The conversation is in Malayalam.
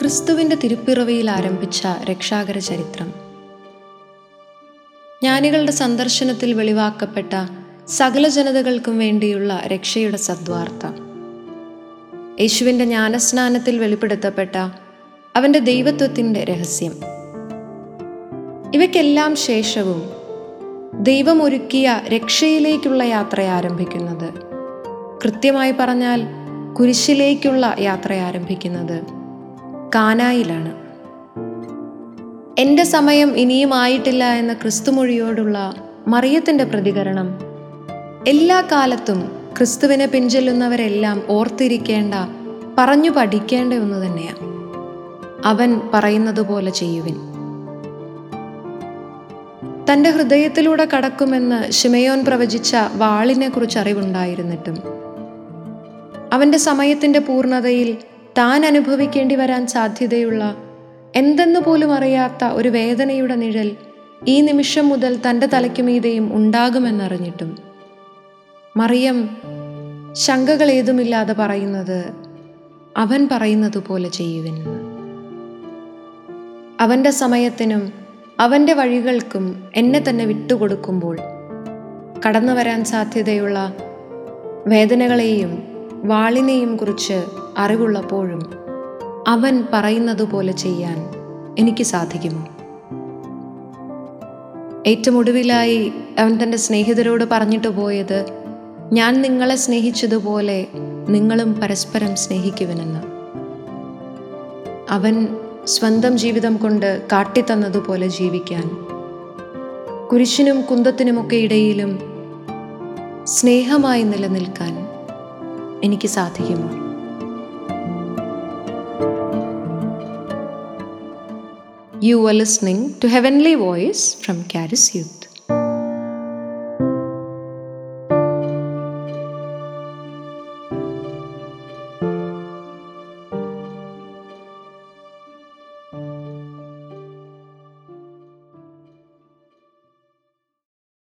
ക്രിസ്തുവിന്റെ തിരുപ്പിറവിയിൽ ആരംഭിച്ച രക്ഷാകര ചരിത്രം. ജ്ഞാനികളുടെ സന്ദർശനത്തിൽ വെളിവാക്കപ്പെട്ട സകല ജനതകൾക്കും വേണ്ടിയുള്ള രക്ഷയുടെ സദ്വാർത്ത. യേശുവിന്റെ ജ്ഞാനസ്നാനത്തിൽ വെളിപ്പെടുത്തപ്പെട്ട അവന്റെ ദൈവത്വത്തിന്റെ രഹസ്യം. ഇവയ്ക്കെല്ലാം ശേഷവും ദൈവമൊരുക്കിയ രക്ഷയിലേക്കുള്ള യാത്ര ആരംഭിക്കുന്നത് കൃത്യമായി പറഞ്ഞാൽ കുരിശിലേക്കുള്ള യാത്ര ആരംഭിക്കുന്നത് കാനായിലാണ്. എന്റെ സമയം ഇനിയും ആയിട്ടില്ല എന്ന ക്രിസ്തുമൊഴിയോടുള്ള മറിയത്തിന്റെ പ്രതികരണം. എല്ലാ കാലത്തും ക്രിസ്തുവിനെ പിൻചെല്ലുന്നവരെല്ലാം ഓർത്തിരിക്കേണ്ട പറഞ്ഞു പഠിക്കേണ്ട ഒന്ന് തന്നെയാണ് അവൻ പറയുന്നത് പോലെ ചെയ്യുവിൻ. തന്റെ ഹൃദയത്തിലൂടെ കടക്കുമെന്ന് ഷിമയോൻ പ്രവചിച്ച വാളിനെക്കുറിച്ച് അറിവുണ്ടായിരുന്നിട്ടും അവന്റെ സമയത്തിന്റെ പൂർണതയിൽ താൻ അനുഭവിക്കേണ്ടി വരാൻ സാധ്യതയുള്ള എന്തെന്നു പോലും അറിയാത്ത ഒരു വേദനയുടെ നിഴൽ ഈ നിമിഷം മുതൽ തന്റെ തലയ്ക്കുമീതെയും ഉണ്ടാകുമെന്നറിഞ്ഞിട്ടും. മറിയം ശങ്കകൾ ഏതുമില്ലാതെ പറയുന്നത് അവൻ പറയുന്നത് പോലെ ചെയ്യുവെന്ന് അവന്റെ സമയത്തിനും അവന്റെ വഴികൾക്കും എന്നെ തന്നെ വിട്ടുകൊടുക്കുമ്പോൾ കടന്നു വരാൻ സാധ്യതയുള്ള വേദനകളെയും വാളിനെയും കുറിച്ച് അറിവുള്ളപ്പോഴും അവൻ പറയുന്നതുപോലെ ചെയ്യാൻ എനിക്ക് സാധിക്കുമോ? ഏറ്റവും ഒടുവിലായി അവൻ തന്റെ സ്നേഹിതരോട് പറഞ്ഞിട്ട് പോയത് ഞാൻ നിങ്ങളെ സ്നേഹിച്ചതുപോലെ നിങ്ങളും പരസ്പരം സ്നേഹിക്കുവനെന്ന്. അവൻ സ്വന്തം ജീവിതം കൊണ്ട് കാട്ടിത്തന്നതുപോലെ ജീവിക്കാൻ കുരിശിനും കുന്തത്തിനുമൊക്കെ ഇടയിലും സ്നേഹമായി നിലനിൽക്കാൻ എനിക്ക് സാധിക്കുമോ? You are listening to Heavenly Voice from Caris Youth.